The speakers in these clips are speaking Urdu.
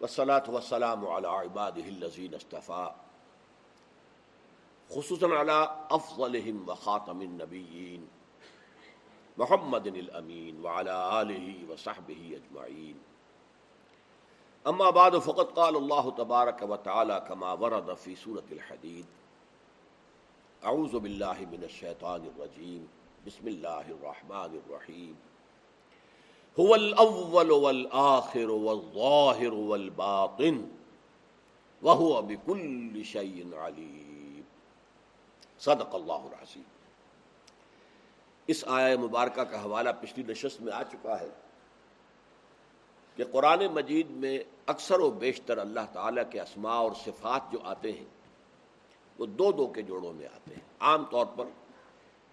وسلاۃ وسلام علی عباد الزین اصطفیٰ خصوصاً علی افضلہم وخاتم النبیین محمد الامین وعلى آلہ وصحبہ اجمعین اما بعد فقط قال اللہ تبارک و تعالی کما ورد فی سورة الحدید اعوذ باللہ من الشیطان الرجیم بسم اللہ الرحمن الرحیم هو الاول والآخر والظاہر والباطن وهو بكل شيء علیم صدق اللہ العظیم. اس آیہ مبارکہ کا حوالہ پچھلی نشست میں آ چکا ہے کہ قرآن مجید میں اکثر و بیشتر اللہ تعالیٰ کے اسماء اور صفات جو آتے ہیں، وہ دو دو کے جوڑوں میں آتے ہیں۔ عام طور پر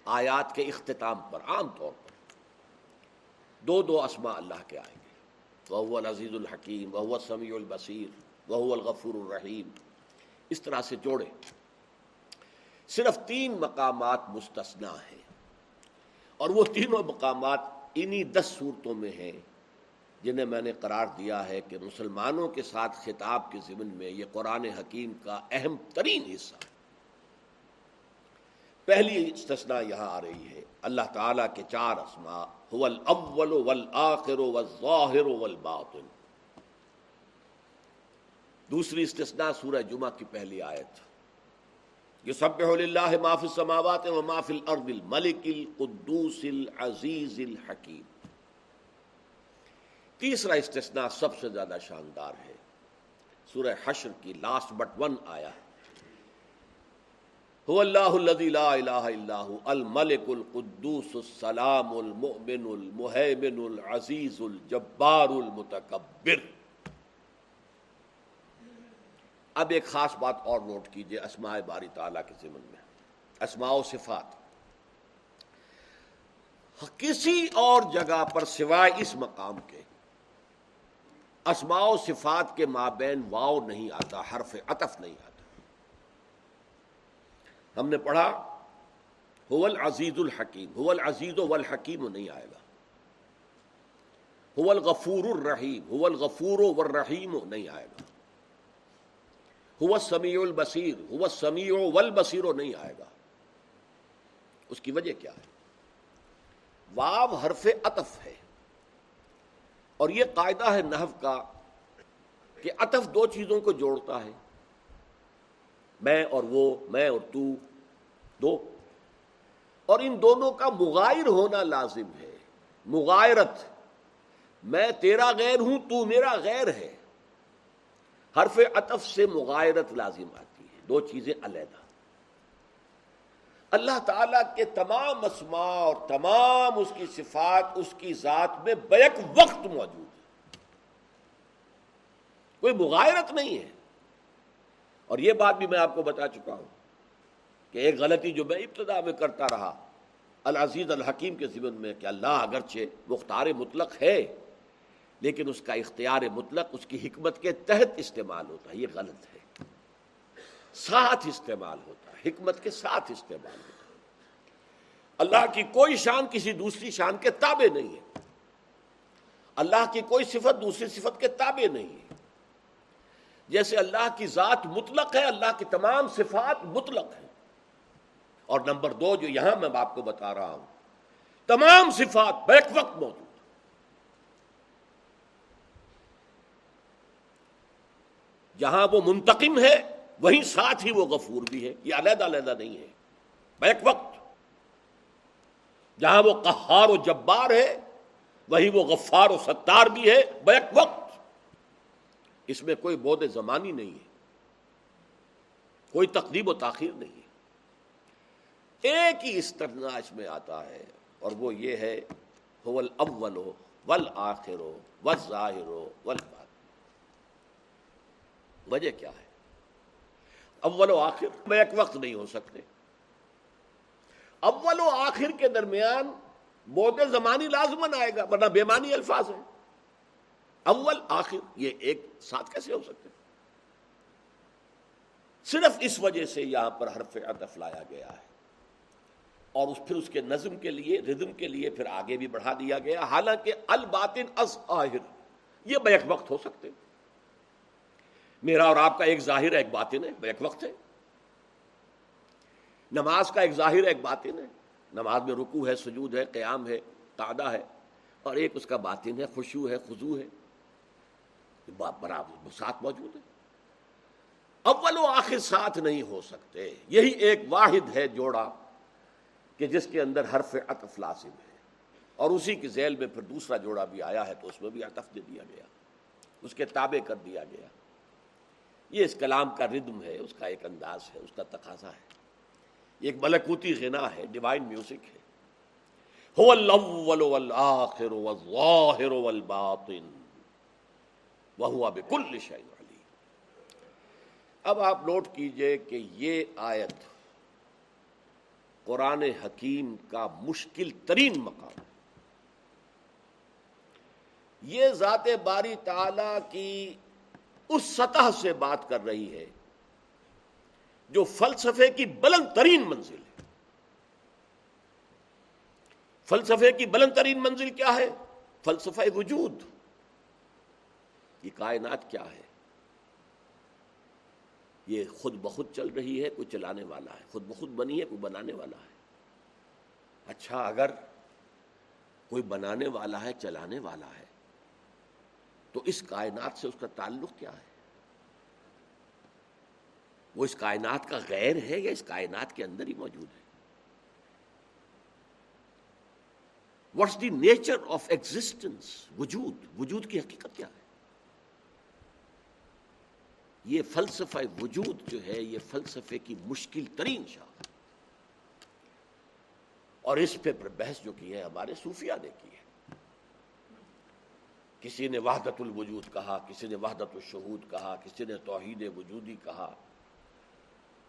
آیات کے اختتام پر، عام طور پر۔ دو دو اسماء اللہ کے آئیں گے۔ وہ العزیز الحکیم وہ سمیع البصیر وہ الغفور الرحیم۔ اس طرح سے جوڑے صرف تین مقامات مستثنا ہیں۔ اور وہ تینوں مقامات انہی دس صورتوں میں ہیں جنہیں میں نے قرار دیا ہے کہ مسلمانوں کے ساتھ خطاب کے ضمن میں یہ قرآن حکیم کا اہم ترین حصہ۔ پہلی استثنا یہاں آ رہی ہے۔ اللہ تعالیٰ کے چار اسما الاول والآخر والظاہر والباطن. دوسری استثناء سورہ جمعہ کی پہلی آیت. یہ سب للہ ما فی السماوات و ما فی الارض الملک القدوس العزیز الحکیم تیسرا استثناء سب سے زیادہ شاندار ہے. سورہ حشر کی لاسٹ بٹ ون آیا ہے. هو اللہ الذي لا الہ الا هو الملک القدوس السلام المؤمن المهيمن العزیز الجبار المتکبر اب ایک خاص بات اور نوٹ کیجیے اسماء باری تعالیٰ کے ضمن میں، اسماء و صفات۔ کسی اور جگہ پر سوائے اس مقام کے اسماء و صفات کے مابین واؤ نہیں آتا، حرف عطف نہیں آتا۔ ہم نے پڑھا حول عزیز الحکیم حول عزیز والحکیم نہیں آئے گا۔ حول غفور الرحیم حول غفور و والرحیم نہیں آئے گا۔ ہو سمیع البصیر ہو سمیع والبصیر نہیں آئے گا۔ اس کی وجہ کیا ہے؟ واو حرف عطف ہے۔ اور یہ قاعدہ ہے نحو کا کہ عطف دو چیزوں کو جوڑتا ہے۔ میں اور وہ، میں اور تو، دو۔ اور ان دونوں کا مغائر ہونا لازم ہے۔ مغائرت میں تیرا غیر ہوں، تو میرا غیر ہے۔ حرف عطف سے مغائرت لازم آتی ہے۔ دو چیزیں علیحدہ۔ اللہ تعالی کے تمام اسماء اور تمام اس کی صفات، اس کی ذات میں بیک وقت موجود ہے۔ کوئی مغائرت نہیں ہے۔ اور یہ بات بھی میں آپ کو بتا چکا ہوں کہ ایک غلطی جو میں ابتدا میں کرتا رہا، العزیز الحکیم کے ذمن میں کہ اللہ اگرچہ مختار مطلق ہے، لیکن اس کا اختیار مطلق، اس کی حکمت کے تحت استعمال ہوتا ہے، یہ غلط ہے۔ ساتھ استعمال ہوتا ہے، حکمت کے ساتھ استعمال ہوتا ہے۔ اللہ کی کوئی شان کسی دوسری شان کے تابع نہیں ہے۔ اللہ کی کوئی صفت دوسری صفت کے تابع نہیں ہے۔ جیسے اللہ کی ذات مطلق ہے، اللہ کی تمام صفات مطلق ہے اور نمبر دو جو یہاں میں آپ کو بتا رہا ہوں، تمام صفات بیک وقت موجود جہاں وہ منتقم ہے، وہیں ساتھ ہی وہ غفور بھی ہے۔ یہ علیحدہ علیحدہ نہیں ہے۔ بیک وقت۔ جہاں وہ قہار و جبار ہے وہی وہ غفار و ستار بھی ہے۔ بیک وقت۔ اس میں کوئی بود زمانی نہیں ہے۔ کوئی تقریب و تاخیر نہیں ہے۔ ایک ہی استثناء اس میں آتا ہے اور وہ یہ ہے ول اول ول آخر ہو و ظاہر ول وجہ کیا ہے؟ اول و آخر میں ایک وقت نہیں ہو سکتے۔ اول و آخر کے درمیان بود زمانی لازمن آئے گا، ورنہ بےمانی الفاظ ہیں۔ اول، آخر، یہ ایک ساتھ کیسے ہو سکتے؟ صرف اس وجہ سے یہاں پر حرف عطف لایا گیا ہے۔ اور اس، پھر اس کے نظم کے لیے، ردم کے لیے پھر آگے بھی بڑھا دیا گیا۔ حالانکہ الباطن از آہر، یہ بیک وقت ہو سکتے۔ میرا اور آپ کا ایک ظاہر ہے ایک باطن ہے ایک وقت ہے۔ نماز کا ایک ظاہر ہے ایک باطن ہے۔ نماز میں رکو ہے، سجود ہے، قیام ہے تعدہ ہے۔ اور ایک اس کا باطن ہے خوشو ہے خضو ہے۔ برابر ساتھ موجود ہے۔ اول و آخر ساتھ نہیں ہو سکتے۔ یہی ایک واحد ہے جوڑا کہ جس کے اندر حرف عطف لازم ہے۔ اور اسی کی ذیل میں پھر دوسرا جوڑا بھی آیا ہے تو اس میں بھی عطف دے دیا گیا۔ اس کے تابع کر دیا گیا۔ یہ اس کلام کا ردم ہے، اس کا ایک انداز ہے، اس کا تقاضا ہے۔ ایک ملکوتی غنا ہے ڈیوائن میوزک ہے۔ هو الاول والآخر والظاہر والباطن۔ وهو بكل شيء علیم۔ اب آپ نوٹ کیجیے کہ یہ آیت قرآن حکیم کا مشکل ترین مقام یہ ذات باری تعالی کی اس سطح سے بات کر رہی ہے جو فلسفے کی بلند ترین منزل ہے۔ فلسفے کی بلند ترین منزل کیا ہے؟ فلسفہ وجود۔ یہ کائنات کیا ہے؟ یہ خود بخود چل رہی ہے کوئی چلانے والا ہے؟ خود بخود بنی ہے کوئی بنانے والا ہے؟ اچھا اگر کوئی بنانے والا ہے، چلانے والا ہے، تو اس کائنات سے اس کا تعلق کیا ہے؟ وہ اس کائنات کا غیر ہے یا اس کائنات کے اندر ہی موجود ہے؟ What's the nature of existence وجود وجود کی حقیقت کیا ہے؟ یہ فلسفہ وجود جو ہے، یہ فلسفے کی مشکل ترین شاخ اور اس پہ بحث جو کی ہے، ہمارے صوفیہ نے کی ہے۔ کسی نے وحدت الوجود کہا، کسی نے وحدت الشہود کہا، کسی نے توحید وجودی کہا۔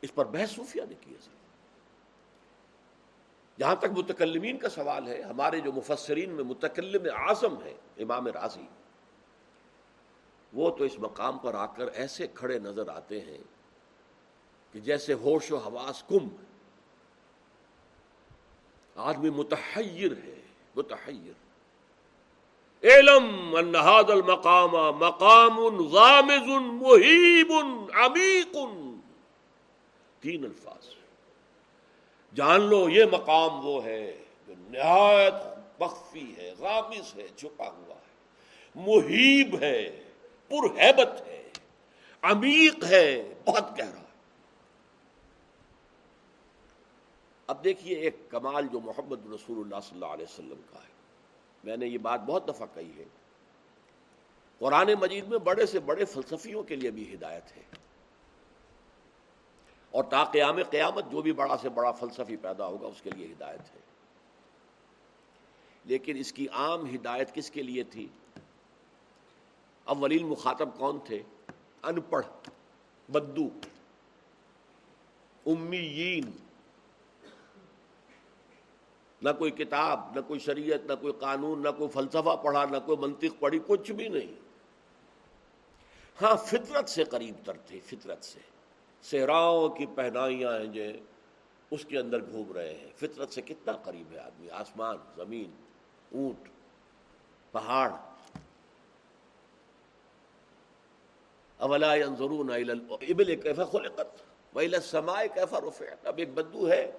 اس پر بحث صوفیہ نے کی ہے۔ جہاں تک متکلمین کا سوال ہے، ہمارے جو مفسرین میں متکلم اعظم ہے امام راضی وہ تو اس مقام پر آ کر ایسے کھڑے نظر آتے ہیں کہ جیسے ہوش و حواس کم آدمی متحیر ہے، متحیر۔ علم ان المقام مقام غامض محیب عمیق تین الفاظ۔ جان لو یہ مقام وہ ہے جو نہایت مخفی ہے، غامض ہے، چھپا ہوا ہے۔ محیب ہے۔ پرہیبت ہے، عمیق ہے، بہت گہرا اب دیکھیے ایک کمال جو محمد رسول اللہ صلی اللہ علیہ وسلم کا ہے۔ میں نے یہ بات بہت دفعہ کہی ہے۔ قرآن مجید میں بڑے سے بڑے فلسفیوں کے لیے بھی ہدایت ہے۔ اور تا قیام قیامت جو بھی بڑا سے بڑا فلسفی پیدا ہوگا، اس کے لیے ہدایت ہے۔ لیکن اس کی عام ہدایت کس کے لیے تھی؟ اولین مخاطب کون تھے؟ ان پڑھ بدو، امیین۔ نہ کوئی کتاب، نہ کوئی شریعت، نہ کوئی قانون، نہ کوئی فلسفہ پڑھا، نہ کوئی منطق پڑھی، کچھ بھی نہیں۔ ہاں فطرت سے قریب تر تھے، فطرت سے۔ صحراؤں کی پہنائیاں ہیں جو اس کے اندر گھوم رہے ہیں۔ فطرت سے کتنا قریب ہے آدمی؟ آسمان، زمین، اونٹ، پہاڑ۔ اولا ينظرون الى الابل كيف خلقت والى السماء كيف رفعت؟ اب ایک بدو ہے،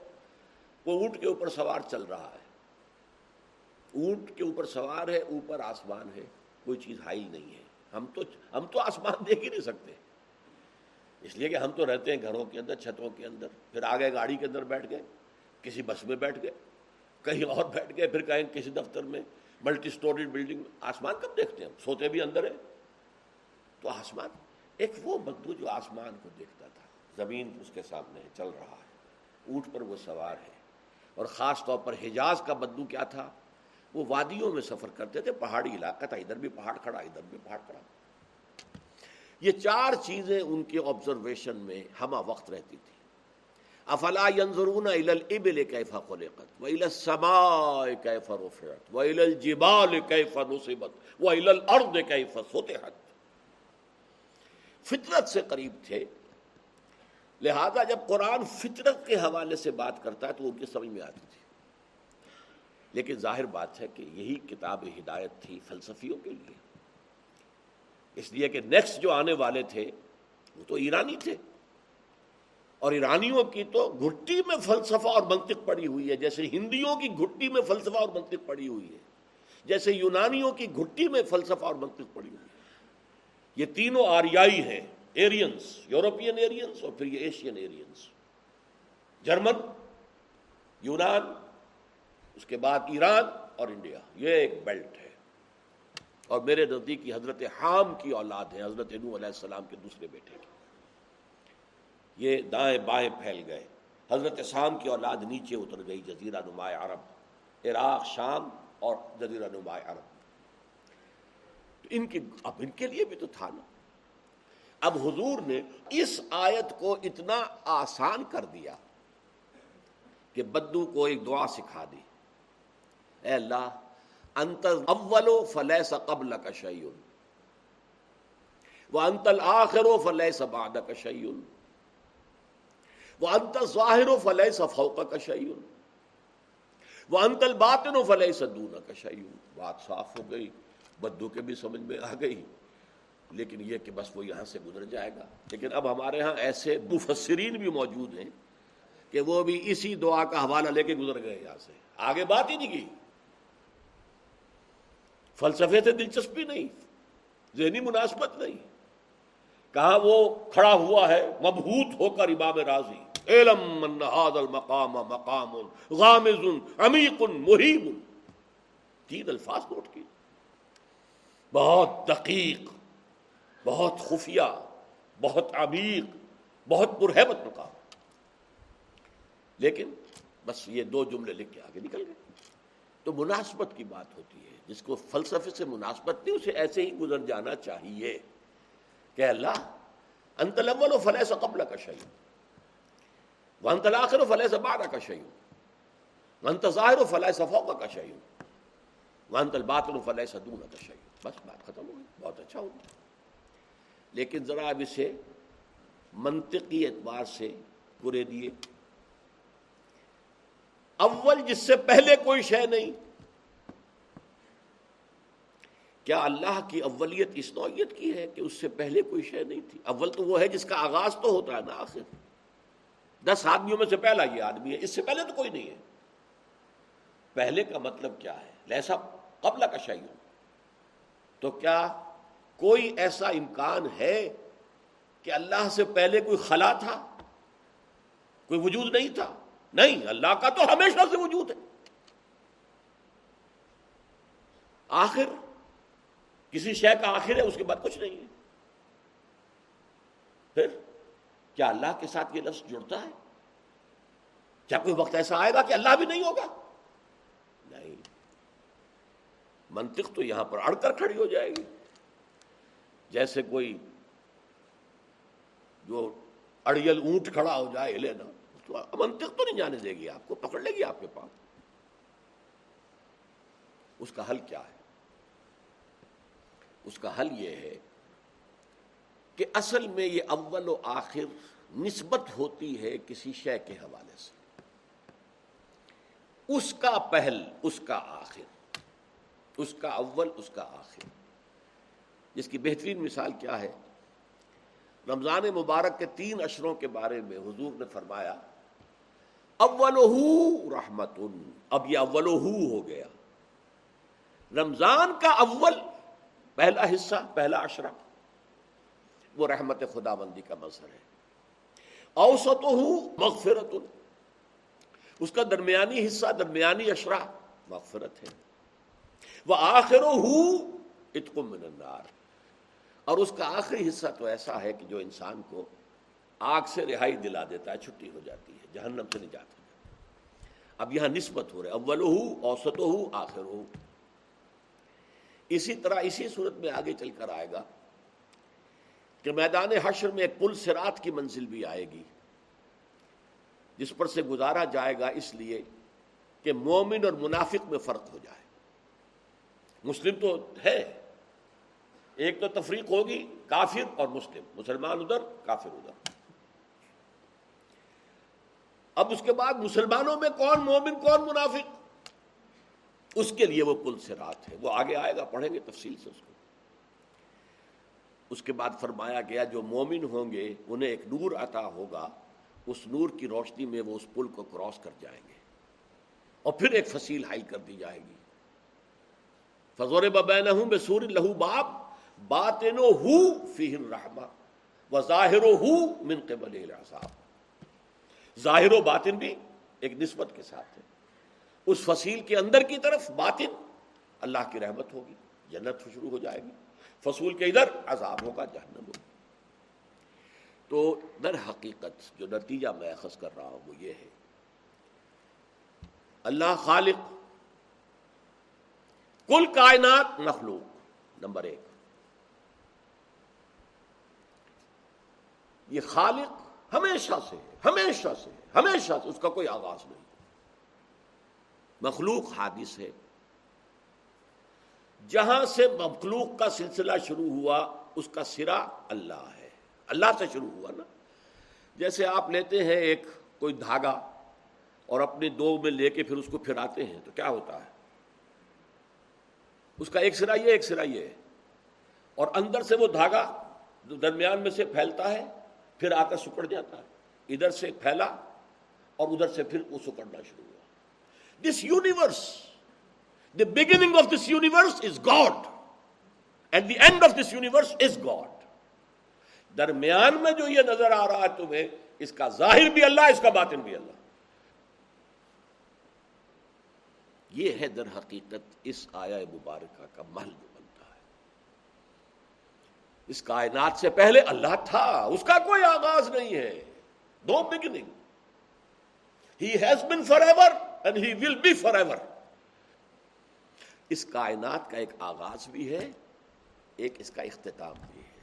وہ اونٹ کے اوپر سوار چل رہا ہے۔ اونٹ کے اوپر سوار ہے، اوپر آسمان ہے، کوئی چیز حائل نہیں ہے۔ ہم تو ہم تو آسمان دیکھ ہی نہیں سکتے۔ اس لیے کہ ہم تو رہتے ہیں گھروں کے اندر، چھتوں کے اندر۔ پھر آگے گاڑی کے اندر بیٹھ گئے، کسی بس میں بیٹھ گئے، کہیں اور بیٹھ گئے، پھر کہیں کسی دفتر میں ملٹی اسٹوری بلڈنگ میں۔ آسمان کب دیکھتے ہیں سوتے بھی اندر ہیں۔ تو آسمان ایک وہ بدو جو آسمان کو دیکھتا تھا، زمین اس کے سامنے چل رہا ہے، اونٹ پر وہ سوار ہے۔ اور خاص طور پر حجاز کا بدو کیا تھا؟ وہ وادیوں میں سفر کرتے تھے، پہاڑی علاقہ تھا، ادھر بھی پہاڑ کھڑا، ادھر بھی پہاڑ کھڑا۔ یہ چار چیزیں ان کے آبزرویشن میں ہما وقت رہتی تھی۔ افلا ينظرون الى الابل كيف خلقت والى السماء كيف رفعت والى الجبال كيف نصبت والى الارض كيف سطحت۔ فطرت سے قریب تھے۔ لہذا جب قرآن فطرت کے حوالے سے بات کرتا ہے تو ان کی سمجھ میں آتی تھی۔ لیکن ظاہر بات ہے کہ یہی کتاب ہدایت تھی فلسفیوں کے لیے۔ اس لیے کہ نیکسٹ جو آنے والے تھے، وہ تو ایرانی تھے۔ اور ایرانیوں کی تو گھٹی میں فلسفہ اور منطق پڑی ہوئی ہے۔ جیسے ہندیوں کی گھٹی میں فلسفہ اور منطق پڑی ہوئی ہے۔ جیسے یونانیوں کی گھٹی میں فلسفہ اور منطق پڑی ہوئی ہے۔ یہ تینوں آریائی ہیں ایرینس یورپین ایرینس اور پھر یہ ایشین ایرینس جرمن، یونان، اس کے بعد ایران اور انڈیا۔ یہ ایک بیلٹ ہے۔ اور میرے نزدیک حضرت حام کی اولاد ہے حضرت نو علیہ السلام کے دوسرے بیٹے کی۔ یہ دائیں بائیں پھیل گئے۔ حضرت شام کی اولاد نیچے اتر گئی، جزیرہ نما عرب، عراق، شام اور جزیرہ نما عرب۔ ان کی اب ان کے لیے بھی تو تھا نا۔ اب حضور نے اس آیت کو اتنا آسان کر دیا کہ بدو کو ایک دعا سکھا دی۔ اے اللہ، انت اول فلیس قبل کا شعیون وہ انت الآخر و فلیس بعد کا شعیون وہ انت ظاہر و فلیس فوق کا شعیون وہ انت الباطن و فلیس دون کا شعیون بات صاف ہو گئی۔ بدو کے بھی سمجھ میں آ گئی۔ لیکن یہ کہ بس وہ یہاں سے گزر جائے گا۔ لیکن اب ہمارے ہاں ایسے مفسرین بھی موجود ہیں کہ وہ بھی اسی دعا کا حوالہ لے کے گزر گئے یہاں سے۔ آگے بات ہی نہیں کی۔ فلسفے سے دلچسپی نہیں، ذہنی مناسبت نہیں۔ کہا وہ کھڑا ہوا ہے، مبہوت ہو کر امام راضی۔ علم من المقام مقام غامز عمیق، محیب۔ تین الفاظ نوٹ کی بہت دقیق، بہت خفیہ، بہت عمیق، بہت پرہیبت مقام۔ لیکن بس یہ دو جملے لکھ کے آگے نکل گئے۔ تو مناسبت کی بات ہوتی ہے، جس کو فلسفے سے مناسبت نہیں، اسے ایسے ہی گزر جانا چاہیے کہ اللہ، انت الاول و فلح قبل کا شعیو ونت الاخر و فلح بارہ کا شعیو ونت ظاہر و فلح فوق کا شعیو ونت الباطن و فلح دون بس بات ختم ہو گئی۔ بہت اچھا ہوگا لیکن ذرا اب اسے منطقی اعتبار سے پورے دیے۔ اول جس سے پہلے کوئی شے نہیں۔ کیا اللہ کی اولیت اس نوعیت کی ہے کہ اس سے پہلے کوئی شے نہیں تھی؟ اول تو وہ ہے جس کا آغاز تو ہوتا ہے نا آخر۔ دس آدمیوں میں سے پہلا یہ آدمی ہے، اس سے پہلے تو کوئی نہیں ہے۔ پہلے کا مطلب کیا ہے؟ لہسا قبل کا شعیو تو کیا کوئی ایسا امکان ہے کہ اللہ سے پہلے کوئی خلا تھا؟ کوئی وجود نہیں تھا؟ نہیں، اللہ کا تو ہمیشہ سے وجود ہے۔ آخر، کسی شے کا آخر ہے، اس کے بعد کچھ نہیں ہے۔ پھر کیا اللہ کے ساتھ یہ لفظ جڑتا ہے؟ کیا کوئی وقت ایسا آئے گا کہ اللہ بھی نہیں ہوگا؟ نہیں۔ منطق تو یہاں پر اڑ کر کھڑی ہو جائے گی۔ جیسے کوئی جو اڑیل اونٹ کھڑا ہو جائے، ہلے نا تو منطق تو نہیں جانے دے گی، آپ کو پکڑ لے گی آپ کے پاس۔ اس کا حل کیا ہے؟ اس کا حل یہ ہے کہ اصل میں یہ اول و آخر نسبت ہوتی ہے کسی شے کے حوالے سے۔ اس کا پہل، اس کا آخر۔ اس کا اول، اس کا آخر۔ جس کی بہترین مثال کیا ہے؟ رمضان مبارک کے تین اشروں کے بارے میں حضور نے فرمایا اول رحمت اب یہ اول ہو گیا۔ رمضان کا اول، پہلا حصہ، پہلا اشرا وہ رحمت خدا بندی کا مظہر ہے۔ اوسط مغفرت اس کا درمیانی حصہ، درمیانی اشرا مغفرت ہے۔ وہ آخر من النار۔ اور اس کا آخری حصہ تو ایسا ہے کہ جو انسان کو آگ سے رہائی دلا دیتا ہے، چھٹی ہو جاتی ہے، جہنم سے نجات ہو جاتا اب یہاں نسبت ہو رہے اول ہو اوسط ہو آخر ہو اسی طرح اسی صورت میں آگے چل کر آئے گا کہ میدان حشر میں ایک پل سرات کی منزل بھی آئے گی، جس پر سے گزارا جائے گا اس لیے کہ مومن اور منافق میں فرق ہو جائے۔ مسلم تو ہے۔ ایک تو تفریق ہوگی، کافر اور مسلم۔ مسلمان ادھر، کافر ادھر۔ اب اس کے بعد مسلمانوں میں کون مومن، کون منافق؟ اس کے لیے وہ پل سے رات ہے۔ وہ آگے آئے گا، پڑھیں گے تفصیل سے اس کو۔ اس کے بعد فرمایا گیا، جو مومن ہوں گے، انہیں ایک نور عطا ہوگا۔ اس نور کی روشنی میں وہ اس پل کو کراس کر جائیں گے۔ اور پھر ایک فصیل حائل کر دی جائے گی۔ فضور ببین ہوں بے سور لہو باب بات ہو فہر رحما و ظاہر ہو من قبل ظاہر و باطن بھی ایک نسبت کے ساتھ ہے۔ اس فصیل کے اندر کی طرف باطن اللہ کی رحمت ہوگی، جنت شروع ہو جائے گی، فصول کے ادھر عذاب ہوگا، جہنم ہوگا۔ تو در حقیقت جو نتیجہ میں اخذ کر رہا ہوں وہ یہ ہے، اللہ خالق کل کائنات مخلوق، نمبر ایک۔ یہ خالق ہمیشہ سے ہمیشہ سے ہمیشہ سے، اس کا کوئی آغاز نہیں۔ مخلوق حادث ہے۔ جہاں سے مخلوق کا سلسلہ شروع ہوا، اس کا سرا اللہ ہے۔ اللہ سے شروع ہوا نا۔ جیسے آپ لیتے ہیں ایک کوئی دھاگا اور اپنے دو میں لے کے پھر اس کو پھراتے ہیں، تو کیا ہوتا ہے؟ اس کا ایک سرا یہ ایک سرا یہ ہے۔ اور اندر سے وہ دھاگا جو درمیان میں سے پھیلتا ہے، پھر آ کر سکڑ جاتا ہے۔ ادھر سے پھیلا اور ادھر سے پھر وہ سکڑنا شروع ہوا۔ This universe the beginning of this universe is God and the end of this universe is God درمیان میں جو یہ نظر آ رہا ہے تمہیں، اس کا ظاہر بھی اللہ، اس کا باطن بھی اللہ۔ یہ ہے در حقیقت اس آیا مبارکہ کا محل جو بنتا ہے۔ اس کائنات سے پہلے اللہ تھا، اس کا کوئی آغاز نہیں ہے۔ The beginning he has been forever and he will be forever اس کائنات کا ایک آغاز بھی ہے، ایک اس کا اختتام بھی ہے۔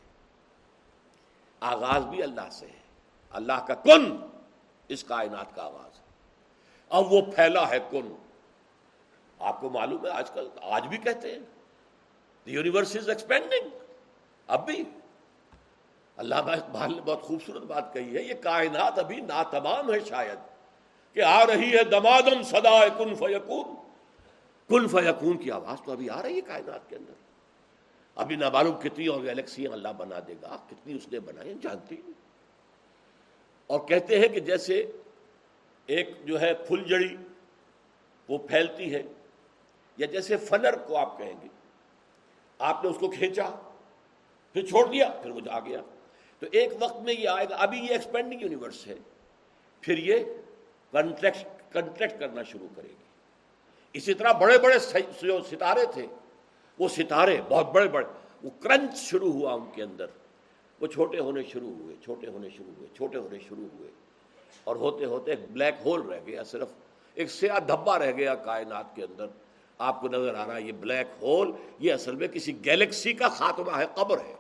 آغاز بھی اللہ سے ہے۔ اللہ کا کن، اس کائنات کا آغاز۔ ہے اب وہ پھیلا ہے کن۔ آپ کو معلوم ہے آج کل آج بھی کہتے ہیں یونیورس از ایکسپینڈنگ اب بھی اللہ اقبال نے بہت خوبصورت بات کہی ہے، یہ کائنات ابھی ناتمام ہے شاید، کہ آ رہی ہے دمادم سدا کن فیکون. کن فیکون کی آواز تو ابھی آ رہی ہے کائنات کے اندر۔ ابھی نابالغ کتنی اور گیلیکسیاں اللہ بنا دے گا کتنی اس نے بنائی جانتی اور کہتے ہیں کہ جیسے ایک جو ہے پھل جڑی وہ پھیلتی ہے یا جیسے فنر کو آپ کہیں گے۔ آپ نے اس کو کھینچا، پھر چھوڑ دیا، پھر وہ جا گیا۔ تو ایک وقت میں یہ آئے گا۔ ابھی یہ ایکسپینڈنگ یونیورس ہے۔ پھر یہ کنٹریکٹ کنٹریکٹ کرنا شروع کرے گی۔ اسی طرح بڑے بڑے جو ستارے تھے، وہ ستارے بہت بڑے بڑے، وہ کرنچ شروع ہوا ان کے اندر۔ وہ چھوٹے ہونے شروع ہوئے، چھوٹے ہونے شروع ہوئے، چھوٹے ہونے شروع ہوئے۔ اور ہوتے ہوتے ایک بلیک ہول رہ گیا صرف، ایک سیاہ دھبا رہ گیا کائنات کے اندر۔ آپ کو نظر آ رہا ہے یہ بلیک ہول، یہ اصل میں کسی گیلیکسی کا خاتمہ ہے، قبر ہے۔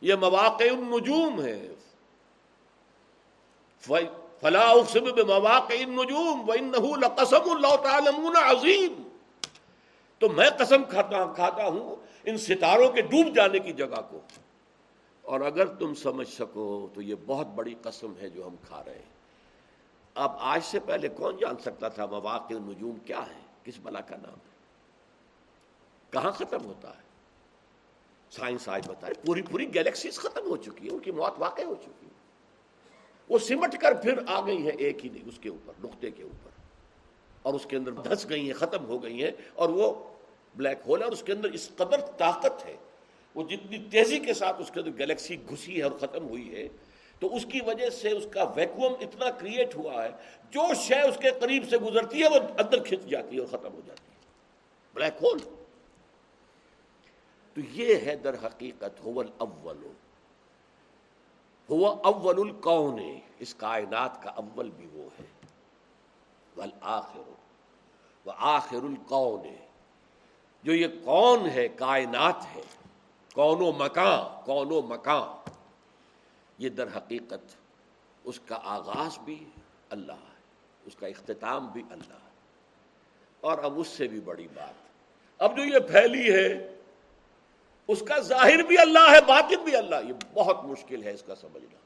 یہ مواقع النجوم ہے فلا اقسم بمواقع النجوم وانه لقسم اللہ تعلمون عظیم تو میں قسم کھاتا کھاتا ہوں ان ستاروں کے ڈوب جانے کی جگہ کو۔ اور اگر تم سمجھ سکو تو یہ بہت بڑی قسم ہے جو ہم کھا رہے ہیں۔ اب آج سے پہلے کون جان سکتا تھا مواقع النجوم کیا ہے کس بلا کا نام ہے۔ کہاں ختم ہوتا ہے؟ سائنس آج بتائے، پوری پوری گیلیکسیز ختم ہو چکی ہے ان کی موت واقع ہو چکی ہے وہ سمٹ کر پھر آ گئی ہے ایک ہی نہیں، اس کے اوپر، نقطے کے اوپر۔ اور اس کے اندر دھس گئی ہیں، ختم ہو گئی ہیں، اور وہ بلیک ہول ہے، اور اس کے اندر اس قدر طاقت ہے۔ وہ جتنی تیزی کے ساتھ اس کے اندر گلیکسی گھسی ہے اور ختم ہوئی ہے تو اس کی وجہ سے اس کا ویکوم اتنا کریٹ ہوا ہے، جو شے اس کے قریب سے گزرتی ہے، وہ اندر کھنچ جاتی ہے اور ختم ہو جاتی ہے۔ بلیک ہول تو یہ ہے در حقیقت الاول۔ ہوا اول القون اس کائنات کا اول بھی وہ ہے۔ والآخر۔ وہ آخر القون جو یہ کون ہے، کائنات ہے۔ کون و مکان، کون و مکان۔ یہ در حقیقت اس کا آغاز بھی اللہ ہے، اس کا اختتام بھی اللہ ہے۔ اور اب اس سے بھی بڑی بات۔ اب جو یہ پھیلی ہے، اس کا ظاہر بھی اللہ ہے، باطن بھی اللہ یہ بہت مشکل ہے اس کا سمجھنا۔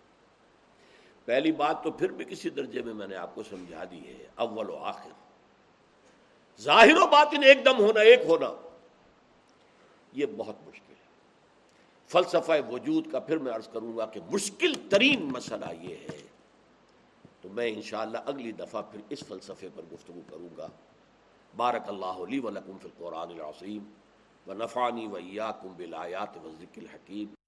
پہلی بات تو پھر بھی کسی درجے میں میں نے آپ کو سمجھا دی ہے، اول و آخر۔ ظاہر و باطن ایک دم ہونا، ایک ہونا، یہ بہت مشکل فلسفہ وجود کا پھر میں عرض کروں گا کہ مشکل ترین مسئلہ یہ ہے۔ تو میں انشاءاللہ اگلی دفعہ پھر اس فلسفے پر گفتگو کروں گا۔ بارک اللہ علی و لکم فی القرآن العظیم و نفانی و ایاکم بالآیات و ذکر الحکیم۔